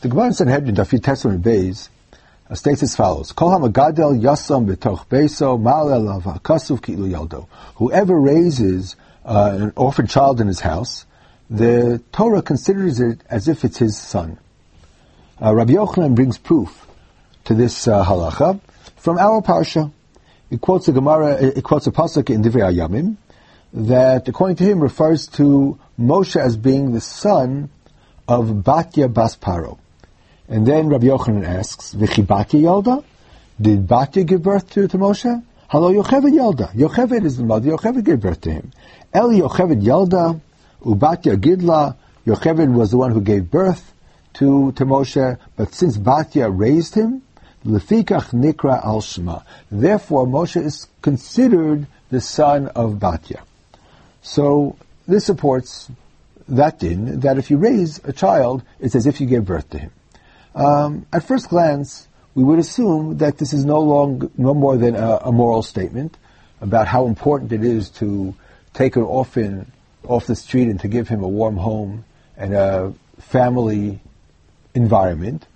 The Gemara in Sanhedrin, Dafir Testament Bays, uh, states as follows: Kol hamagadel yasam b'toch beso malel kasuf ki'ilu yaldo. Whoever raises uh, an orphan child in his house, the Torah considers it as if it's his son. Uh, Rabbi Yochanan brings proof to this uh, halacha from our parsha. It quotes a Gemara, it quotes a pasuk in Divrei Ayamim that, according to him, refers to Moshe as being the son of Batya Bas Paro. And then Rabbi Yochanan asks, "V'chi Batya Yalda? Did Batya give birth to, to Moshe? Hello, Yocheved Yalda. Yocheved is the mother. Yocheved gave birth to him. El Yocheved Yalda, Ubatya Gidla. Yocheved was the one who gave birth to, to Moshe, but since Batya raised him, Lefikach Nikra al Shema. Therefore, Moshe is considered the son of Batya. So this supports that din that if you raise a child, it's as if you gave birth to him. Um, at first glance, we would assume that this is no long, no more than a, a, moral statement about how important it is to take an orphan off the street and to give him a warm home and a family environment.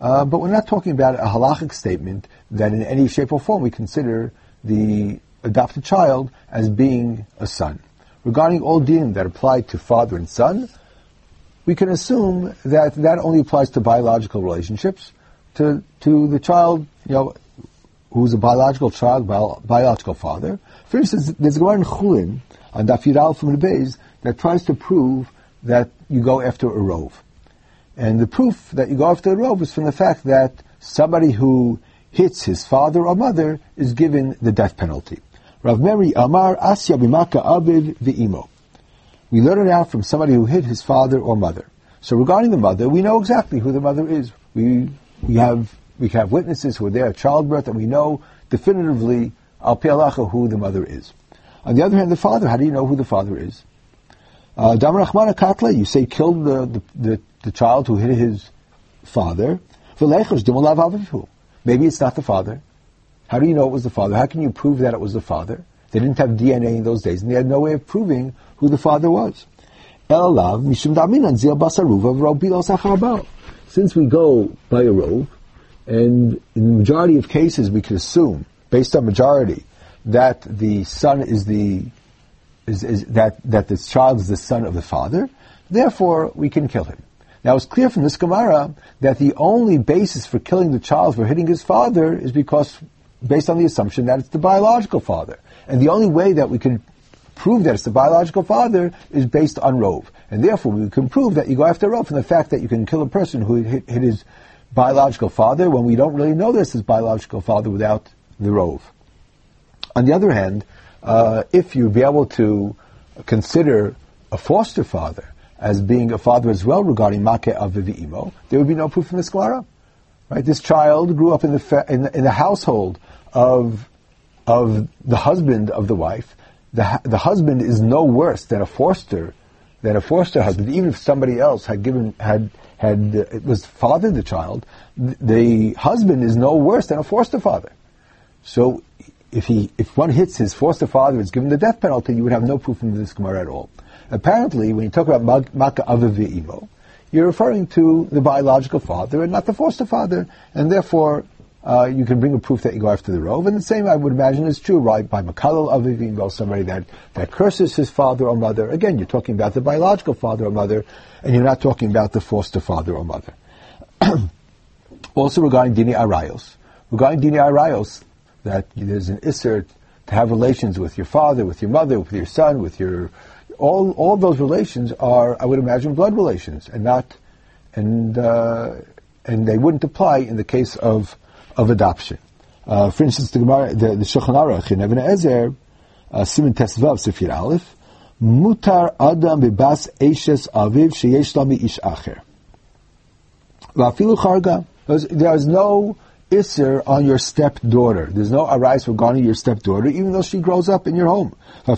Uh, but we're not talking about a halachic statement that in any shape or form we consider the adopted child as being a son. Regarding all dinim that apply to father and son, we can assume that that only applies to biological relationships. To, to the child, you know, who's a biological child, bio, biological father. For instance, there's a Gemara in Chulin on Daf from the Beis that tries to prove that you go after a rove. And the proof that you go after a rove is from the fact that somebody who hits his father or mother is given the death penalty. Rav Meri Amar Asya Bimaka Aviv V'imo. We learn it out from somebody who hit his father or mother. So regarding the mother, we know exactly who the mother is. We, we have we have witnesses who are there at childbirth, and we know definitively al who the mother is. On the other hand, the father, how do you know who the father is? Uh, you say killed the, the, the, the child who hit his father. Maybe it's not the father. How do you know it was the father? How can you prove that it was the father? They didn't have DNA in those days, and they had no way of proving who the father was. Since we go by a rove, and in the majority of cases we can assume, based on majority, that the son is the is, is that that this child is the son of the father. Therefore, we can kill him. Now, it's clear from this Gemara that the only basis for killing the child for hitting his father is because based on the assumption that it's the biological father. And the only way that we can prove that it's the biological father is based on rove. And therefore, we can prove that you go after rove from the fact that you can kill a person who hit, hit his biological father when we don't really know this is biological father without the rove. On the other hand, uh, if you'd be able to consider a foster father as being a father as well regarding make avivi imo, there would be no proof in the Gemara. Right? This child grew up in the, fa- in the, in the household of of the husband of the wife. The the husband is no worse than a foster than a foster husband. Even if somebody else had given had had uh, was fathered the child, the husband is no worse than a foster father. So if he if one hits his foster father, it's given the death penalty. You would have no proof in this gemara at all. Apparently, when you talk about maka avavi you're referring to the biological father and not the foster father, and therefore uh, you can bring a proof that you go after the rove. And the same, I would imagine, is true, right? By Makalal Avivim, somebody that, that curses his father or mother. Again, you're talking about the biological father or mother, and you're not talking about the foster father or mother. also regarding Dini Arayos. Regarding Dini Arayos, that there's an Isser to have relations with your father, with your mother, with your son, with your all all those relations are, I would imagine, blood relations, and not and uh, and they wouldn't apply in the case of of adoption. Uh, for instance, the Gemara, the, the Shulchan Aruch in Even HaEzer, uh, Simon Tesvav Sefir Aleph, Mutar Adam bebas Eishes Aviv sheyesh lami ish acher. There is no Isser on your stepdaughter. There's no arise regarding your stepdaughter, even though she grows up in your home. The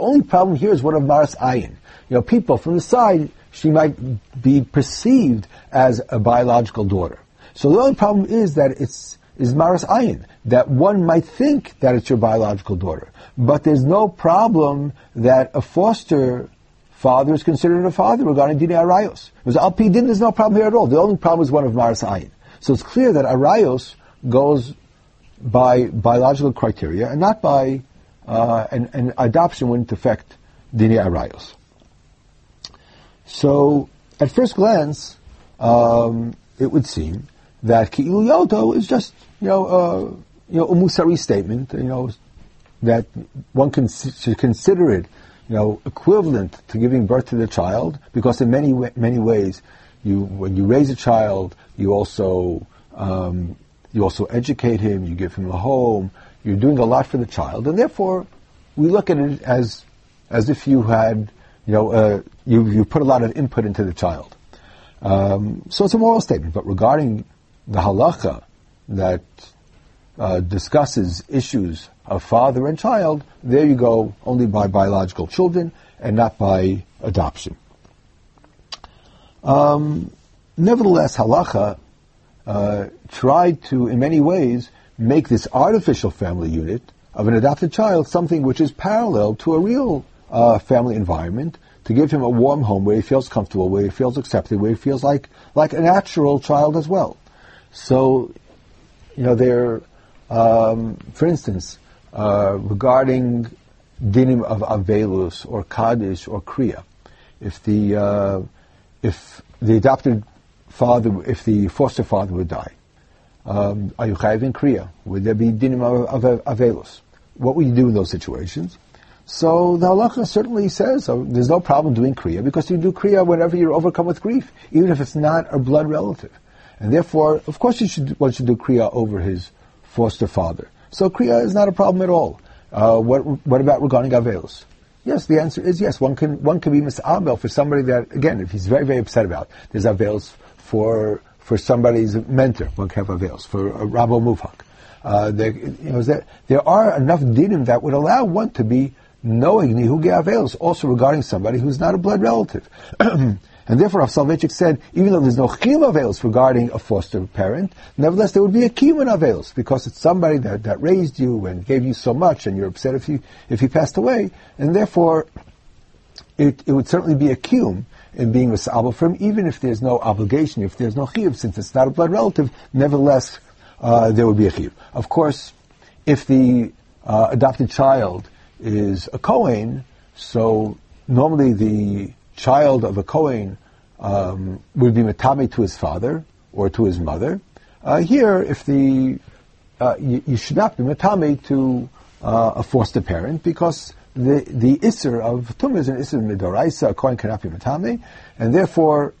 only problem here is what of maras ayin. You know, people from the side, she might be perceived as a biological daughter. So the only problem is that it's is maras ayin, that one might think that it's your biological daughter. But there's no problem that a foster father is considered a father regarding dini arayos. Because al din, there's no problem here at all. The only problem is one of maras ayin. So it's clear that arayos goes by biological criteria and not by, uh, and, adoption wouldn't affect dini arayos. So, at first glance, um, it would seem that ki'ilu yodo is just, you know, uh, you know, a musari statement, you know, that one can, consider it, you know, equivalent to giving birth to the child, because in many many ways, you when you raise a child, you also um, you also educate him, you give him a home, you're doing a lot for the child, and therefore, we look at it as as if you had, you know, uh, you you put a lot of input into the child. Um, so it's a moral statement, but regarding the halacha that uh, discusses issues of father and child, there you go only by biological children and not by adoption. Um, nevertheless, halacha uh, tried to, in many ways, make this artificial family unit of an adopted child something which is parallel to a real uh, family environment, to give him a warm home where he feels comfortable, where he feels accepted, where he feels like like a natural child as well. So, you know, there, um, for instance, uh, regarding dinim of avelus or kaddish or kriya, if the uh, if the adopted father, if the foster father would die, um, are you chayiv in kriya? Would there be dinim of, of, avelus? What would you do in those situations? So the halacha certainly says oh, there's no problem doing kriya because you do kriya whenever you're overcome with grief, even if it's not a blood relative. And therefore, of course, you should, one should do Kriya over his foster father. So Kriya is not a problem at all. Uh, what, what about regarding Avelos? Yes, the answer is yes. One can, one can be misabel for somebody that, again, if he's very, very upset about, there's Avelos for, for somebody's mentor. One can have Avelos. For a Rabo Mufak. Uh, there, you know, there, there are enough dinim that would allow one to be knowing Nihuge Avelos, also regarding somebody who's not a blood relative. And therefore, Rav Soloveitchik said, even though there's no chiyuv avails regarding a foster parent, nevertheless there would be a kiyum avails because it's somebody that, that raised you and gave you so much, and you're upset if he if he passed away, and therefore it, it would certainly be a kiyum in being responsible for him, even if there's no obligation, if there's no chiyuv, since it's not a blood relative. Nevertheless, uh, there would be a chiyuv. Of course, if the uh, adopted child is a Kohen, so normally the child of a Kohen um, would be matame to his father or to his mother. Uh, here, if the uh, you, you, should not be matame to uh, a foster parent because the the isser of tum is an isser midoraisa. A Kohen cannot be matame, and therefore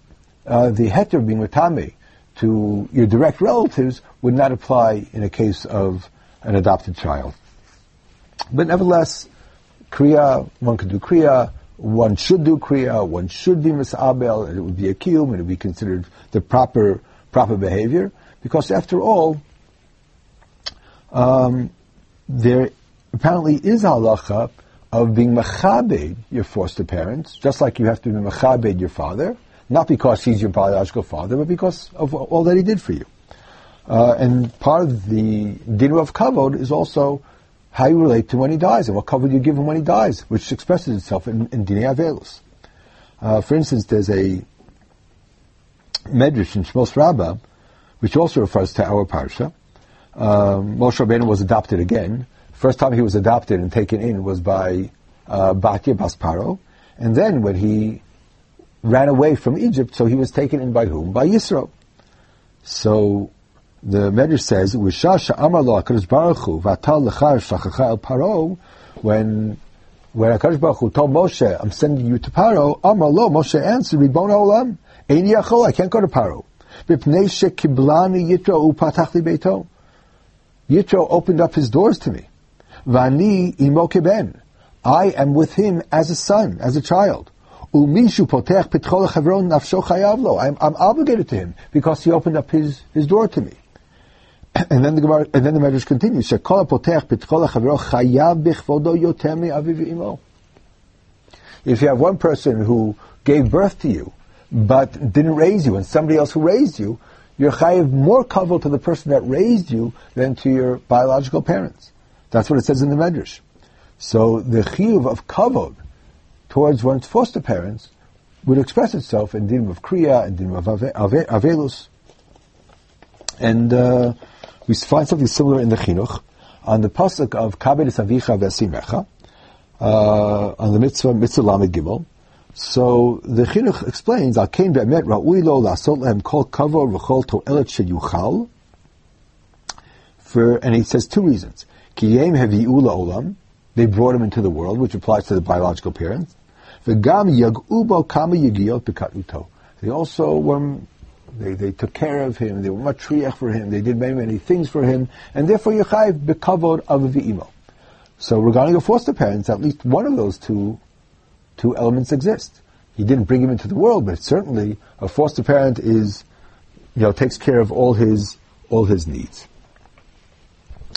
uh, the heter being matame to your direct relatives would not apply in a case of an adopted child. But nevertheless, kriya one could do kriya one should do kriya, one should be misabel, and it would be a kiyum, and it would be considered the proper proper behavior. Because after all, um, there apparently is halacha of being machabed your foster parents, just like you have to be machabed your father, not because he's your biological father, but because of all that he did for you. Uh, and part of the dinner of kavod is also how you relate to when he dies and what cover you give him when he dies, which expresses itself in, in Dine Avelus. Uh, for instance, there's a Medrash in Shmos Rabbah, which also refers to our parsha. Um, Moshe Rabbeinu was adopted again. First time he was adopted and taken in was by uh, Batya Basparo, and then when he ran away from Egypt, so he was taken in by whom? By Yisro. So the Medrash says, "Wishasha Amar Lo Hakadosh Baruch Hu Vatal Lechar Shachacha El Paro." When when Hakadosh Baruch Hu told Moshe, "I'm sending you to Paro," Amar Lo Moshe answered, "Ribon Olam, Eini Yachol, I can't go to Paro." Bipnei Shekiblani Yitro Upatach Li Beito. Yitro opened up his doors to me. Vani Imo Keben. I am with him as a son, as a child. Umishu potech pitchol chavron nafsho chayav I'm, I'm obligated to him because he opened up his, his door to me. And then the Gemara, and then the Medrash continues. Chayav. If you have one person who gave birth to you, but didn't raise you, and somebody else who raised you, you're chayiv more kavod to the person that raised you than to your biological parents. That's what it says in the Medrash. So the chiyuv of kavod towards one's foster parents would express itself in dinim of kriya and dinim of ave, avelus. And uh, we find something similar in the chinuch on the pasuk of kabed avicha v'asimecha uh, on the mitzvah mitzvah lamed gimel. So the chinuch explains al kein be'emet ra'ui lo la'asot lehem kol kavod v'chol to'elet sheyuchal. For and he says two reasons. Ki yem hevi'u olam they brought him into the world, which applies to the biological parents. V'gam yag'ubo kama yigiyot b'katuto. They also were, they, they took care of him, they were much matriach for him, they did many, many things for him, and therefore Yechayiv bekavod of v'imo. So regarding a foster parents, at least one of those two, two elements exist. He didn't bring him into the world, but certainly a foster parent is, you know, takes care of all his, all his needs.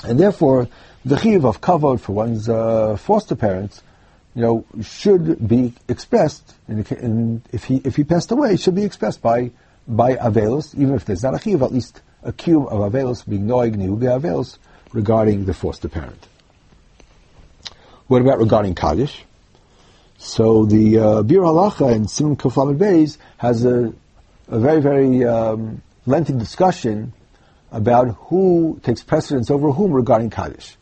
And therefore, the chiv of kavod for one's uh, foster parents, you know, should be expressed, in, if he if he passed away, should be expressed by by avelus, even if there's not a chiv, at least a cube of avelus being noig niuge avelus regarding the foster parent. What about regarding kaddish? So the uh, Biur Halacha in Simon Kuflamid Beis has a, a very very um, lengthy discussion about who takes precedence over whom regarding kaddish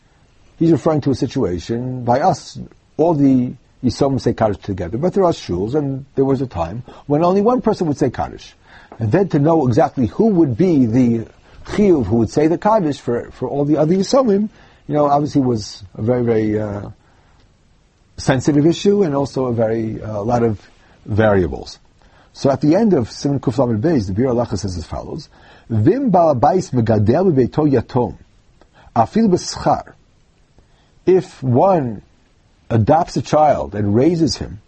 he's referring to a situation by us, all the Yisomim say Kaddish together, but there are shuls, and there was a time when only one person would say Kaddish. And then to know exactly who would be the Chiyuv who would say the Kaddish for, for all the other Yisomim, you know, obviously was a very, very uh, sensitive issue and also a very, uh, lot of variables. So at the end of Simon Kuflam Beis, the Biur Halacha says as follows, Vim ba'abais megadel beito yatom, afil b'schar, if one adopts a child and raises him,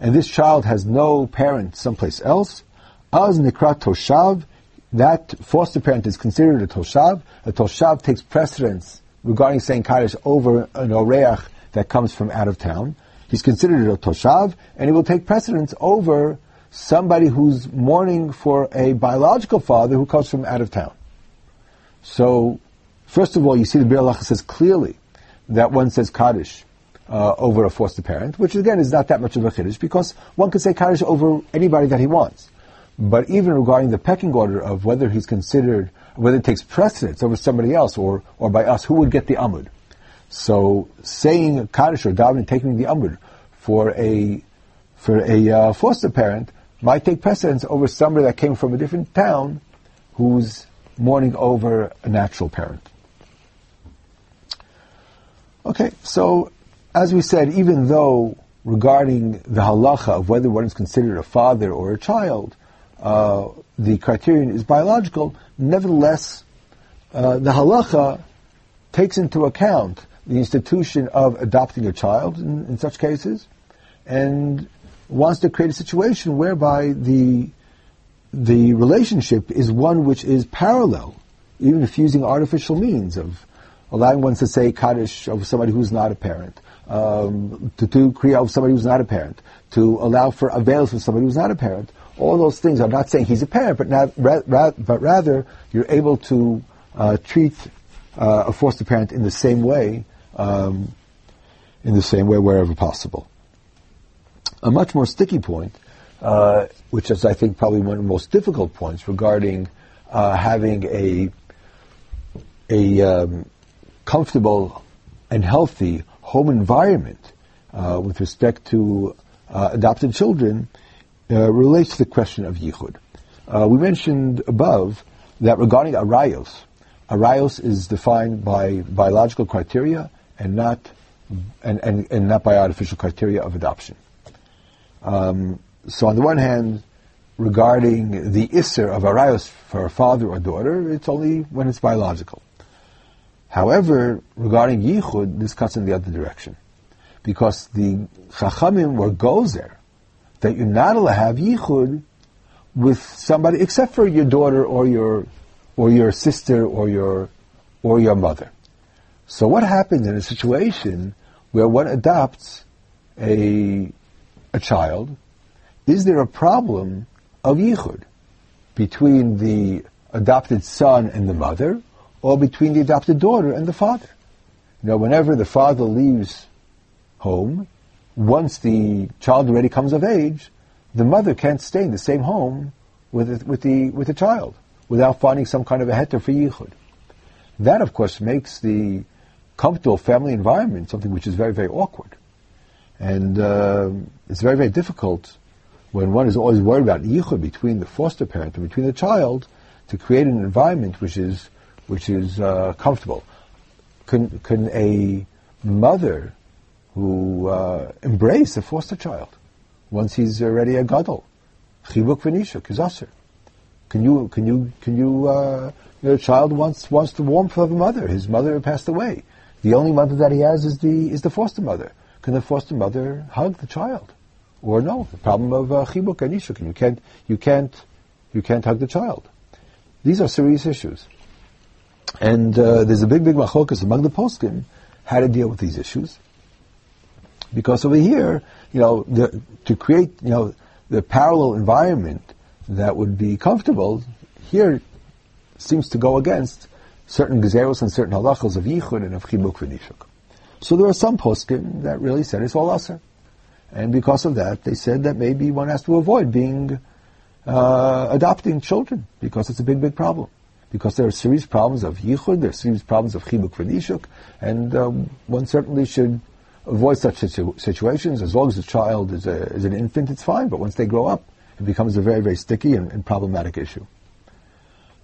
and this child has no parent someplace else, az nikra toshav, that foster parent is considered a toshav. A toshav takes precedence regarding saying kaddish over an oreach that comes from out of town. He's considered a toshav, and he will take precedence over somebody who's mourning for a biological father who comes from out of town. So First of all, you see the Bir says clearly that one says Kaddish uh, over a foster parent, which again is not that much of a Kiddush, because one could say Kaddish over anybody that he wants. But even regarding the pecking order of whether he's considered, whether it takes precedence over somebody else or, or by us, who would get the Amud? So saying Kaddish or davening, taking the Amud for a, for a uh, foster parent might take precedence over somebody that came from a different town who's mourning over a natural parent. Okay, so as we said, even though regarding the halacha of whether one is considered a father or a child, uh, the criterion is biological, nevertheless, uh, the halacha takes into account the institution of adopting a child in, in, such cases, and wants to create a situation whereby the the relationship is one which is parallel, even if using artificial means of allowing one to say Kaddish of somebody who's not a parent, um, to do Kriya of somebody who's not a parent, to allow for avails of somebody who's not a parent. All those things I'm not saying he's a parent, but, not, ra- ra- but rather you're able to uh, treat uh, a foster parent in the same way, um, in the same way wherever possible. A much more sticky point, uh, which is I think probably one of the most difficult points regarding uh, having a a um, comfortable and healthy home environment uh, with respect to uh, adopted children uh, relates to the question of yichud. Uh, we mentioned above that regarding arayos, arayos is defined by biological criteria and not and, and, and not by artificial criteria of adoption. Um, so on the one hand, regarding the isser of arayos for a father or daughter, it's only when it's biological. However, regarding Yichud, this cuts in the other direction. Because the Chachamim were gozer, that you're not allowed to have Yichud with somebody, except for your daughter or your, or your sister or your, or your mother. So what happens in a situation where one adopts a, a child? Is there a problem of yichud between the adopted son and the mother, or between the adopted daughter and the father. You know, whenever the father leaves home, once the child already comes of age, the mother can't stay in the same home with the, with the with the child without finding some kind of a heter for yichud. That, of course, makes the comfortable family environment something which is very very awkward, and uh, it's very very difficult when one is always worried about yichud between the foster parent and between the child to create an environment which is which is uh, comfortable. Can can a mother who uh, embrace a foster child once he's already a gadol. Chibuk v'nishuk is aser. Can you, can you, can you, uh, your child wants, wants the warmth of a mother. His mother passed away. The only mother that he has is the, is the foster mother. Can the foster mother hug the child? Or no, the problem of uh, chibuk you can't, you can't, you can't hug the child. These are serious issues. And uh, there's a big, big machokas among the poskim how to deal with these issues. Because over here, you know, the, to create, you know, the parallel environment that would be comfortable, here seems to go against certain gezeros and certain halachos of yichud and of chibuk v'nishuk. So there are some poskim that really said it's all aser. And because of that, they said that maybe one has to avoid being, uh, adopting children, because it's a big, big problem. Because there are serious problems of yichud, there are serious problems of chibuk v'nishuk, and um, one certainly should avoid such situ- situations. As long as the child is, a, is, an infant, it's fine. But once they grow up, it becomes a very, very sticky and, and problematic issue.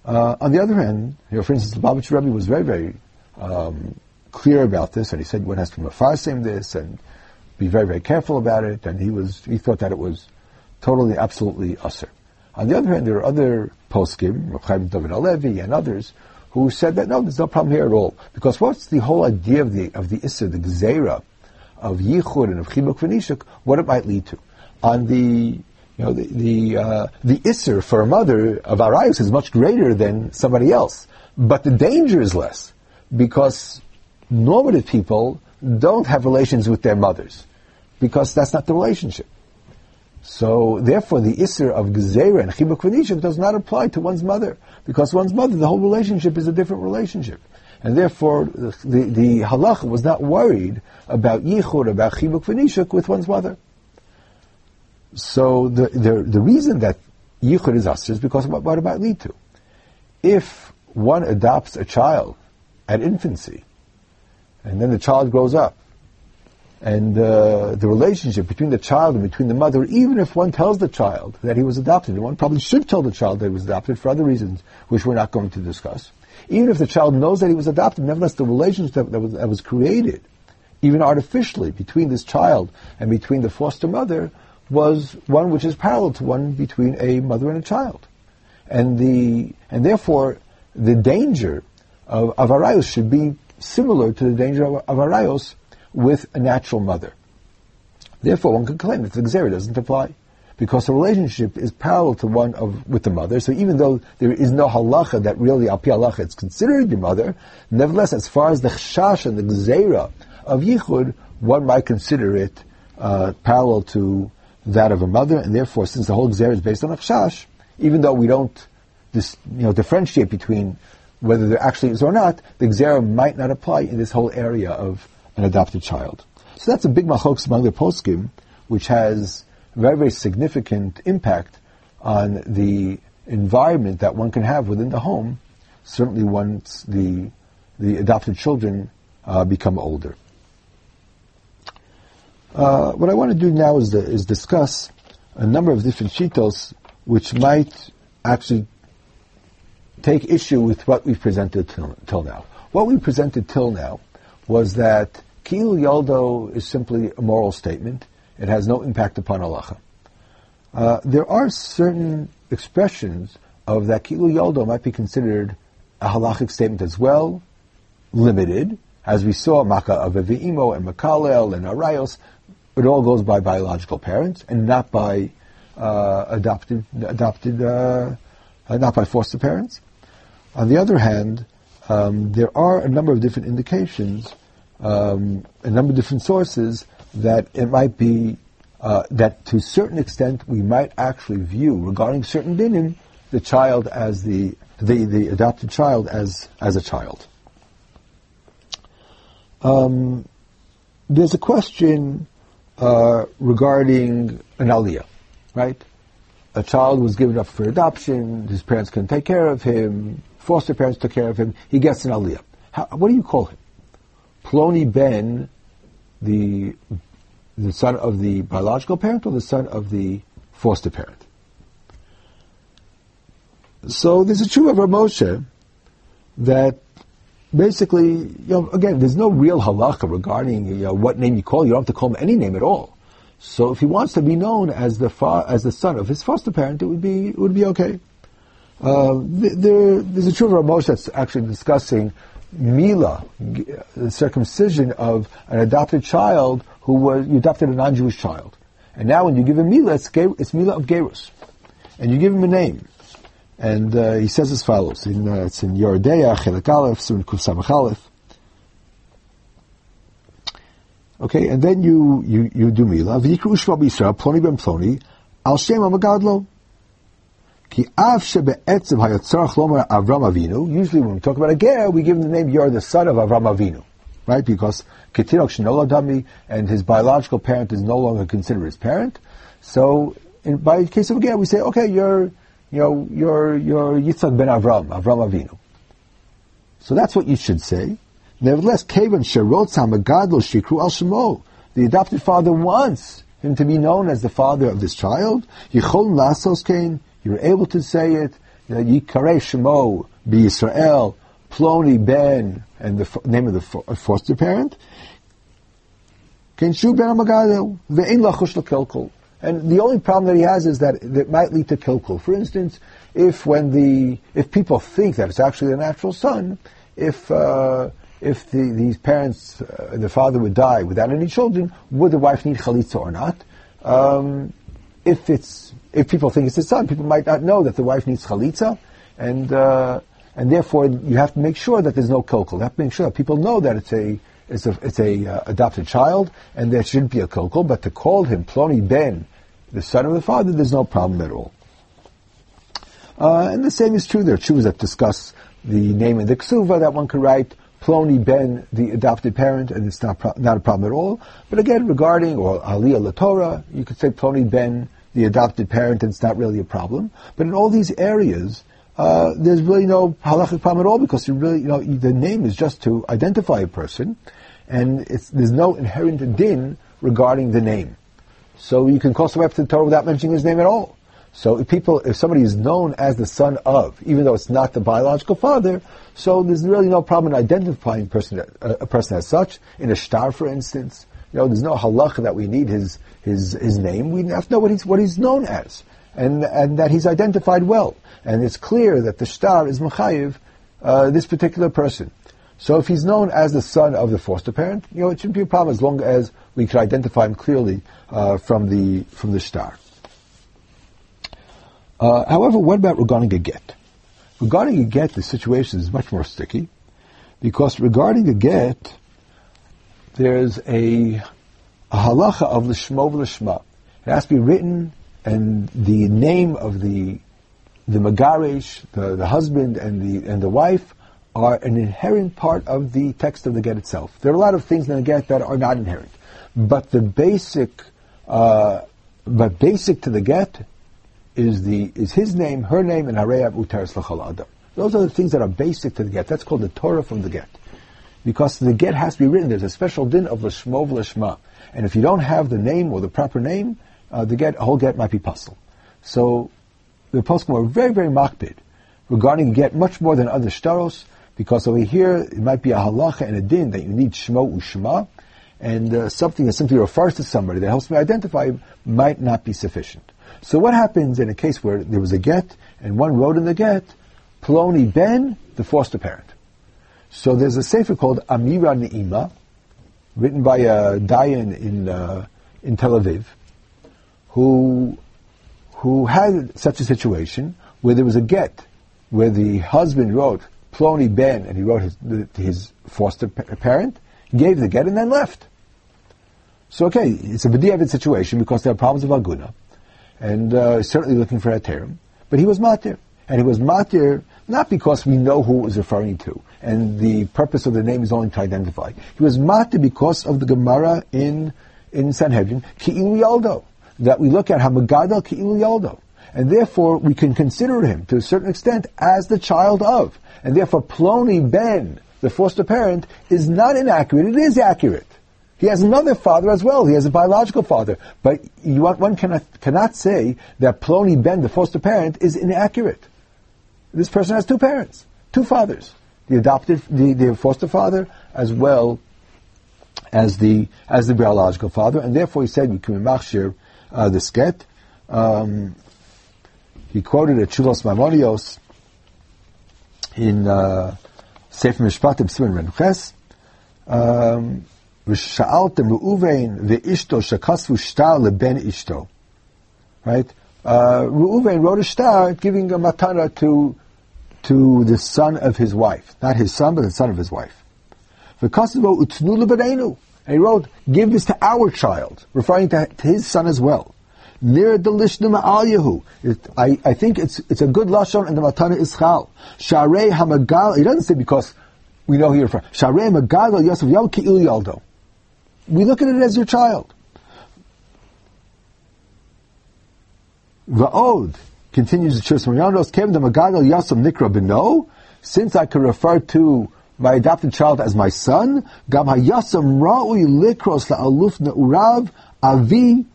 Uh, on the other hand, you know, for instance, the Lubavitch Rebbe was very, very um, clear about this, and he said one has to mafasim this and be very, very careful about it. And he was he thought that it was totally, absolutely usher. On the other hand, there are other poskim, Chaim David HaLevi and others, who said that no, there's no problem here at all. Because what's the whole idea of the of the Issa, the Gzeira, of yichud and of chibuk v'nishuk, what it might lead to. On the you know, the the, uh, the isser for a mother of arayus is much greater than somebody else, but the danger is less because normative people don't have relations with their mothers because that's not the relationship. So therefore, the isser of gezerah and chibuk v'nishuk does not apply to one's mother because one's mother, the whole relationship is a different relationship and therefore the, the halacha was not worried about yichud, about chibuk v'nishuk with one's mother. So the, the, the reason that yichud is usher is because what, what about lead to? If one adopts a child at infancy, and then the child grows up, and uh, the relationship between the child and between the mother, even if one tells the child that he was adopted, and one probably should tell the child that he was adopted for other reasons, which we're not going to discuss, even if the child knows that he was adopted, nevertheless the relationship that was, that was created, even artificially, between this child and between the foster mother, was one which is parallel to one between a mother and a child. And the and therefore the danger of, of should be similar to the danger of, of with a natural mother. Therefore, one could claim that the Xeri doesn't apply because the relationship is parallel to one of with the mother. So even though there is no halacha that really al halacha it's considered your mother, nevertheless, as far as the chash and the gzeira of yichud, one might consider it uh, parallel to that of a mother, and therefore, since the whole gzeira is based on a chash, even though we don't dis, you know differentiate between whether there actually is or not, the gzeira might not apply in this whole area of an adopted child. So that's a big machloks among the poskim, which has very, very significant impact on the environment that one can have within the home, certainly once the, the adopted children uh, become older. Uh, what I want to do now is, is discuss a number of different shitos which might actually take issue with what we've presented till, till now. What we presented till now was that Kil Yaldo is simply a moral statement it has no impact upon halacha. Uh, there are certain expressions of that kilu yoldo might be considered a halachic statement as well, limited, as we saw maka of Evi'imo and makalel and arayos. It all goes by biological parents and not by uh, adopted, adopted, uh, not by foster parents. On the other hand, um, there are a number of different indications, um, a number of different sources that it might be uh, that to a certain extent we might actually view regarding certain dinim the child as the, the, the adopted child as, as a child. Um, there's a question uh, regarding an aliyah, right? A child was given up for adoption, his parents couldn't take care of him, foster parents took care of him, he gets an aliyah. How, what do you call him? Ploni Ben, the, the son of the biological parent or the son of the foster parent? So there's a true of Moshe that basically, you know, again, there's no real halacha regarding you know, what name you call. You don't have to call him any name at all. So if he wants to be known as the fa- as the son of his foster parent, it would be it would be okay. Uh, there, there's a true Ramosh that's actually discussing mila, the circumcision of an adopted child who was you adopted a non-Jewish child, and now when you give him mila, it's, it's mila of gerus, and you give him a name. And uh, he says as follows, in, uh, it's in Yoreh De'ah, Chelik Aleph, Simon Kuf Aleph. Okay, and then you, you, you do Mila. V'yikru Shva B'Yisrael, Ploni Ben Ploni, Al Shem Amagadlo. Ki Av Shebe'etzev Hayotzarach Lomer Avram Avinu. Usually when we talk about a ger, we give him the name, you're the son of Avram Avinu. Right? Because Ketirok Shinola Dami, and his biological parent is no longer considered his parent. So, in, by case of a ger, we say, okay, you're, you know, you're, you're Yitzhak ben Avram, Avram Avinu. So that's what you should say. Nevertheless, Kavan Sherot Samagadlo Shikru Al Shemo. The adopted father wants him to be known as the father of this child. Yichol Lasos Kain. You're able to say it. Yikare Shemo be Israel, Ploni Ben, and the name of the foster parent. Amagadlo. Ve'in Lachush. And the only problem that he has is that it might lead to kilkul. For instance, if when the if people think that it's actually a natural son, if uh, if the, these parents, uh, the father would die without any children, would the wife need chalitza or not? Um, if it's if people think it's a son, people might not know that the wife needs chalitza, and uh, and therefore you have to make sure that there's no kilkul. You have to make sure that people know that it's a it's a, it's a uh, adopted child, and there shouldn't be a kokol, but to call him Ploni Ben, the son of the father, there's no problem at all. Uh, and the same is true. There are Chuvas that discuss the name in the ksuva that one could write Ploni Ben, the adopted parent, and it's not pro- not a problem at all. But again, regarding or Aliyah Torah, you could say Ploni Ben, the adopted parent, and it's not really a problem. But in all these areas, uh, there's really no halachic problem at all because you really, you know, the name is just to identify a person, and there's no inherent din regarding the name. So you can call somebody up to the Torah without mentioning his name at all. So if people, if somebody is known as the son of, even though it's not the biological father, so there's really no problem in identifying person, a person as such. In a star, for instance, you know, there's no halacha that we need his, his, his name. We have to know what he's, what he's known as. And, and that he's identified well. And it's clear that the star is Machayiv, uh, this particular person. So if he's known as the son of the foster parent, you know, it shouldn't be a problem as long as we can identify him clearly uh, from the from the star. Uh, however, what about regarding a get? Regarding a get, the situation is much more sticky, because regarding a get, there's a, a halacha of lishmo v'lishma. It has to be written, and the name of the the magaresh, the, the husband and the and the wife, are an inherent part of the text of the get itself. There are a lot of things in the get that are not inherent, but the basic, uh, but basic to the get is the is his name, her name, and Hareyab Utaris Adam. Those are the things that are basic to the get. That's called the Torah from the get. Because the get has to be written. There's a special din of Lashmo Lashma. And if you don't have the name or the proper name, uh, the get, a whole get might be puzzle. So the poskim are very, very makbid regarding get much more than other shtaros because over here it might be a halacha and a din that you need shmo ushma, and uh, something that simply refers to somebody that helps me identify might not be sufficient. So what happens in a case where there was a get and one wrote in the get, Ploni Ben, the foster parent. So there's a sefer called Amira Ne'ima, written by a Dayan in uh, in Tel Aviv, who who had such a situation where there was a get, where the husband wrote Ploni Ben, and he wrote his, his foster parent, gave the get and then left. So okay, it's a b'diavad situation because there are problems of aguna, and uh, certainly looking for a term. But he was matir, and he was matir not because we know who it was referring to, and the purpose of the name is only to identify. He was matir because of the Gemara in in Sanhedrin, ki'ilu yaldo, that we look at hamagadal ki'ilu yaldo. And therefore, we can consider him, to a certain extent, as the child of. And therefore, Ploni Ben, the foster parent, is not inaccurate, it is accurate. He has another father as well. He has a biological father. But you, one cannot, cannot say that Ploni Ben, the foster parent, is inaccurate. This person has two parents, two fathers the adopted, the, the foster father, as well as the as the biological father, and therefore he said we can machshir uh, the sket. Um, he quoted at Chulos Maimonios in uh, Sefer Mishpatim siman renuches. Um, V'sha'altem ve'ishto shakasvu shtar leben ishto. Right? Uh, wrote a star giving a matana to to the son of his wife. Not his son, but the son of his wife. And he wrote, give this to our child, referring to, his son as well. Near the lishnum al I, I think it's it's a good lashon, and the matana is chal. Sharei hamagal. He doesn't say because we know here from Sharei hamagal Yosef Yal Ki'il Yaldo we look at it as your child. Va'od, continues the Marianos, Kem the Magadal Yasam Nikra Beno, since I can refer to my adopted child as my son, Gam Hayasam Ra'ui Likros La'aluf Na'urav Avi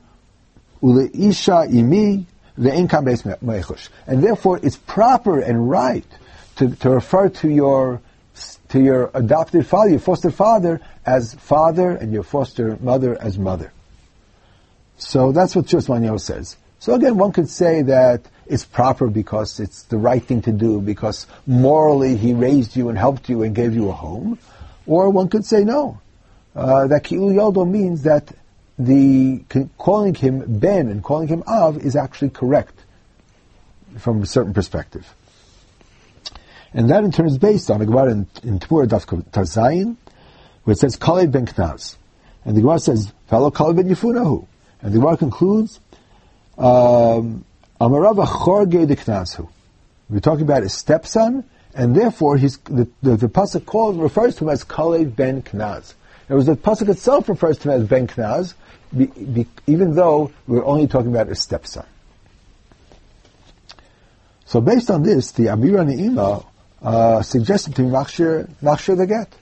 Uleisha Imi Ve'enkam Beis Mechush. And therefore it's proper and right to, to refer to your to your adopted father, your foster father, as father, and your foster mother as mother. So that's what Shusmanyo says. So again, one could say that it's proper because it's the right thing to do, because morally he raised you and helped you and gave you a home. Or one could say no. Uh, that Ki'ul Yoldo means that the calling him Ben and calling him Av is actually correct from a certain perspective. And that in turn is based on a Gemara in, in Tmur Daf Tarzayin, where it says Kalev ben Knaz. And the Gemara says, fellow Kalev ben Yifunahu. And the Gemara concludes, um, Amarava Chorge de Knazhu. We're talking about his stepson, and therefore he's, the, the, the Pasuk called refers to him as Kalev ben Knaz. It was the Pasuk itself refers to him as ben Knaz, be, be, even though we're only talking about his stepson. So based on this, the Amira Ne'ima uh, suggested to machshir, machshir the get.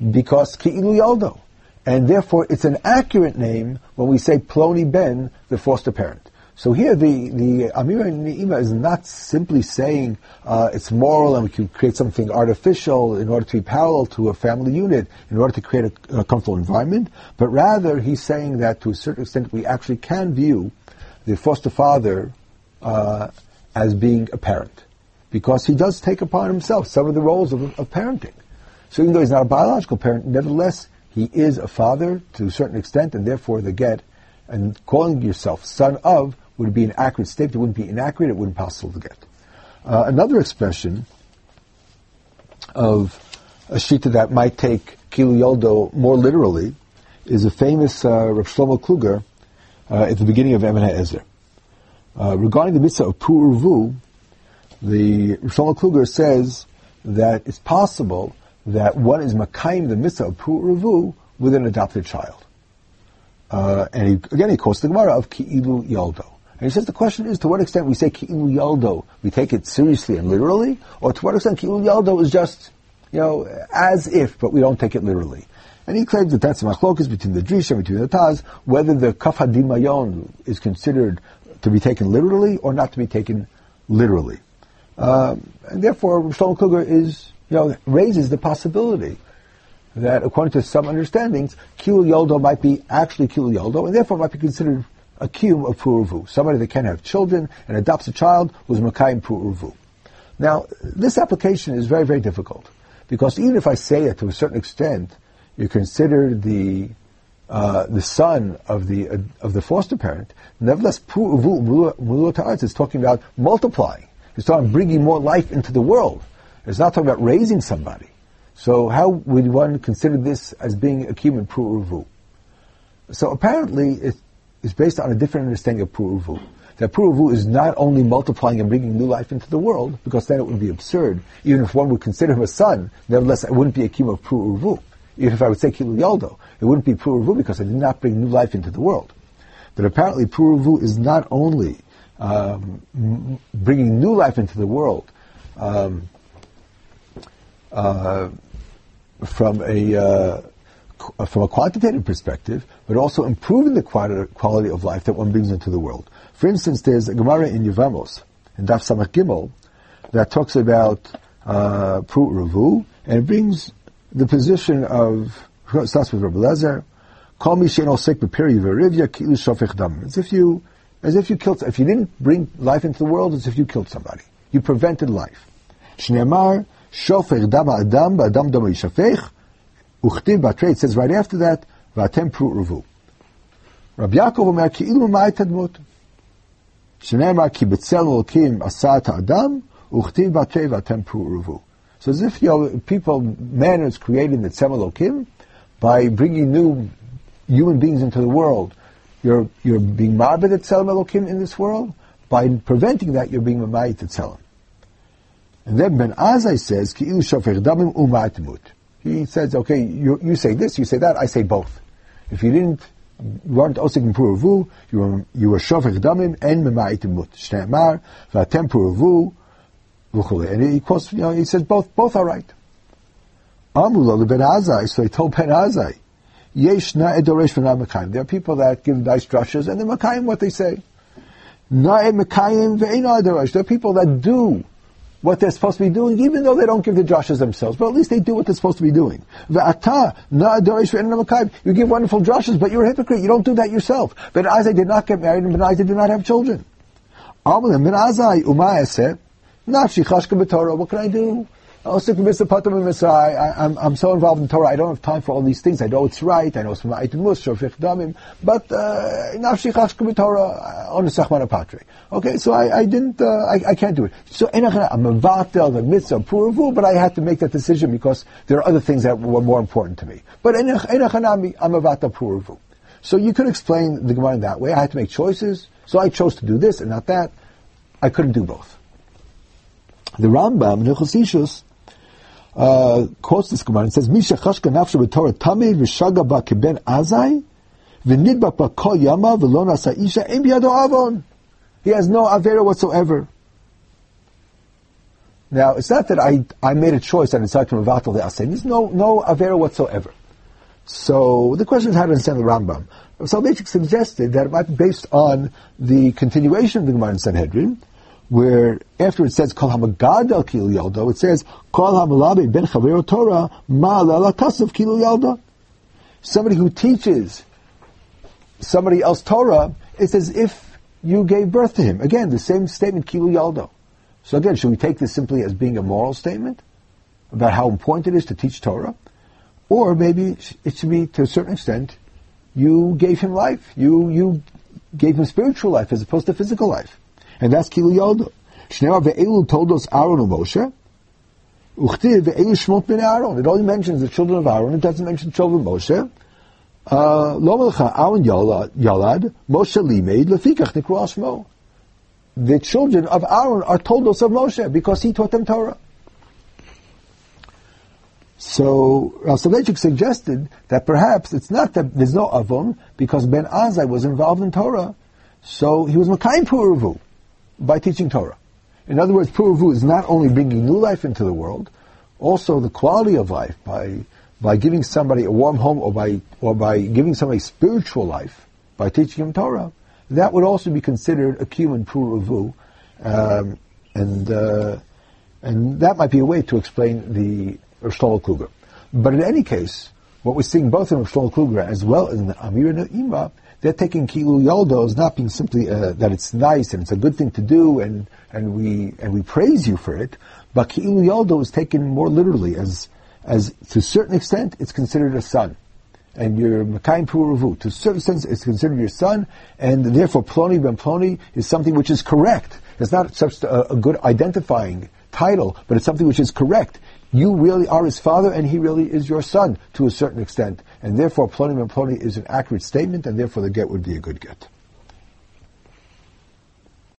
Because ki'ilu yoldo. And therefore it's an accurate name when we say ploni ben, the foster parent. So here the, the Amira Ni'ima is not simply saying uh, it's moral and we can create something artificial in order to be parallel to a family unit, in order to create a, a comfortable environment, but rather he's saying that to a certain extent we actually can view the foster father uh, as being a parent because he does take upon himself some of the roles of, of parenting. So even though he's not a biological parent, nevertheless, he is a father to a certain extent, and therefore the get, and calling yourself son of would be an accurate statement. It wouldn't be inaccurate. It wouldn't be possible to get. Uh, another expression of a shita that might take kilu yoldo more literally is a famous uh, Rav Shlomo Kluger uh, at the beginning of Evan Ezer. Uh, regarding the mitzvah of Puruvu, the Rav Shlomo Kluger says that it's possible that one is makayim the mitzvah of pu'ruvu with an adopted child. Uh, and he, again, he quotes the Gemara of ki'ilu. And he says the question is to what extent we say ki'ilu yaldo, we take it seriously and literally, or to what extent ki'ilu yaldo is just, you know, as if, but we don't take it literally. And he claims that that's a machlokas between the Drisha, and between the Taz, whether the kaf hadimayon is considered to be taken literally or not to be taken literally. Um, and therefore, Shlomo Kluger is, you know, raises the possibility that according to some understandings, Kil Yoldo might be actually Kil Yoldo, and therefore might be considered a kiyum of Puruvu, somebody that can have children and adopts a child who's Makayim Puruvu. Now, this application is very, very difficult, because even if I say it to a certain extent, you consider the uh, the son of the uh, of the foster parent. Nevertheless, Puruvu is talking about multiplying. He's talking about bringing more life into the world. It's not talking about raising somebody. So how would one consider this as being a human pru'uvu? So apparently it is based on a different understanding of Puruvu. That Puruvu is not only multiplying and bringing new life into the world, because then it would be absurd. Even if one would consider him a son, nevertheless it wouldn't be a kim of Puruvu. Even if I would say Kilu Yaldo, it wouldn't be Puruvu because it did not bring new life into the world. But apparently Puruvu is not only um, m- bringing new life into the world, um, uh, from a uh, from a quantitative perspective, but also improving the quality of life that one brings into the world. For instance, there's a Gemara in Yevamos, in Daf Samach Gimel, that talks about uh, Prut Ravu, and it brings the position of, starts with Rabbi Lezer, Call me Shein Osek Beperi Verivya Kilu Shofech Dam. As if you, as if you killed, if you didn't bring life into the world, as if you killed somebody. You prevented life. Shneamar, Shofech Dam Adam, Adam Dam Yishafech, Uchtiv Batre, it says right after that, Vatem Prut Revu. Rabbi Yaakov Omer Ki'ilu Ma'ai Tadmut. Shneamar Ki Betzel Olkim Asat Adam, Uchtiv Batre Vatem Prut Revu. So as if you know, people, man is created the Tzelem Elokim by bringing new human beings into the world. You're, you're being marbet at Tzelem Elokim in this world. By preventing that, you're being mamayit at Tzelem. And then Ben Azai says, Ki shofech damim umatimut. He says, okay, you, you say this, you say that, I say both. If you didn't, you weren't osik you were, you were shofech damim and memayitimut. Shne'emar, v'atem puravu, and he quotes, you know, he says both, both are right. Amula Ben Azai, so he told Ben Azai, Yesh na edoresh v'na mekayim. There are people that give nice drushes and they're makayim what they say. Na makayim ve'ena edoresh. There are people that do what they're supposed to be doing, even though they don't give the drushes themselves. But at least they do what they're supposed to be doing. You give wonderful drushes, but you're a hypocrite. You don't do that yourself. Ben Azai did not get married and Ben Azai did not have children. Amalim Ben Azai umayaseh. Chashka b'torah. What can I? I, I'm, I'm so involved in Torah, I don't have time for all these things. I know it's right, I know it's Ma'it but uh, Nafshi chashka b'torah on the Sachmana Patre. Okay, so I, I didn't, uh, I, I can't do it. So I'm a vatel, the mitzvah, puravu, but I had to make that decision because there are other things that were more important to me. But I'm a vatel puravu. So you could explain the Gemara in that way. I had to make choices, so I chose to do this and not that. I couldn't do both. The Rambam Hilchos uh, quotes this Gemara and says, "Misha chashka nafsha b'torah tamid v'shaga ba keben azai v'nidba ba kol yama v'lo nasa isha biyado avon." He has no avera whatsoever. Now, it's not that I, I made a choice and decided to mevatel the asen. There's no, no avera whatsoever. So the question is how to understand the Rambam. Soloveitchik suggested that it might be based on the continuation of the Gemara in Sanhedrin, where after it says kol hamagadal kilu yaldo, it says kol hamalabi ben chavero Torah ma kasuf kilu yaldo. Somebody who teaches somebody else Torah, it's as if you gave birth to him. Again, the same statement kilu yaldo. So again, should we take this simply as being a moral statement about how important it is to teach Torah, or maybe it should be to a certain extent you gave him life. You you gave him spiritual life as opposed to physical life and that's Kilu Yoda. Shnei ve'elu told us Aaron and Moshe. Uchtiv ve'elu shmot ben Aaron. It only mentions the children of Aaron. It doesn't mention the children of Moshe. Uh, lo melcha Aaron Yalad, Moshe limeid lefikach nikru. The children of Aaron are told us of Moshe because he taught them Torah. So Rav suggested that perhaps it's not that there's no Avon because Ben Azai was involved in Torah, so he was Makayim Puruvu by teaching Torah. In other words, Puravu is not only bringing new life into the world, also the quality of life by by giving somebody a warm home or by or by giving somebody spiritual life by teaching him Torah. That would also be considered a human Puravu, um, and uh, and that might be a way to explain the Shlomo Kluger. But in any case, what we're seeing both in Shlomo Kluger as well as in the Amir Na'ima they're taking kilu yoldo as not being simply uh, that it's nice and it's a good thing to do and, and we and we praise you for it, but kilu yoldo is taken more literally as as to a certain extent it's considered a son. And your Makayim Puravu, to a certain sense, it's considered your son, and therefore Ploni ben Ploni is something which is correct. It's not such a, a good identifying title, but it's something which is correct. You really are his father, and he really is your son to a certain extent. And therefore Ploni and Ploni is an accurate statement, and therefore the get would be a good get.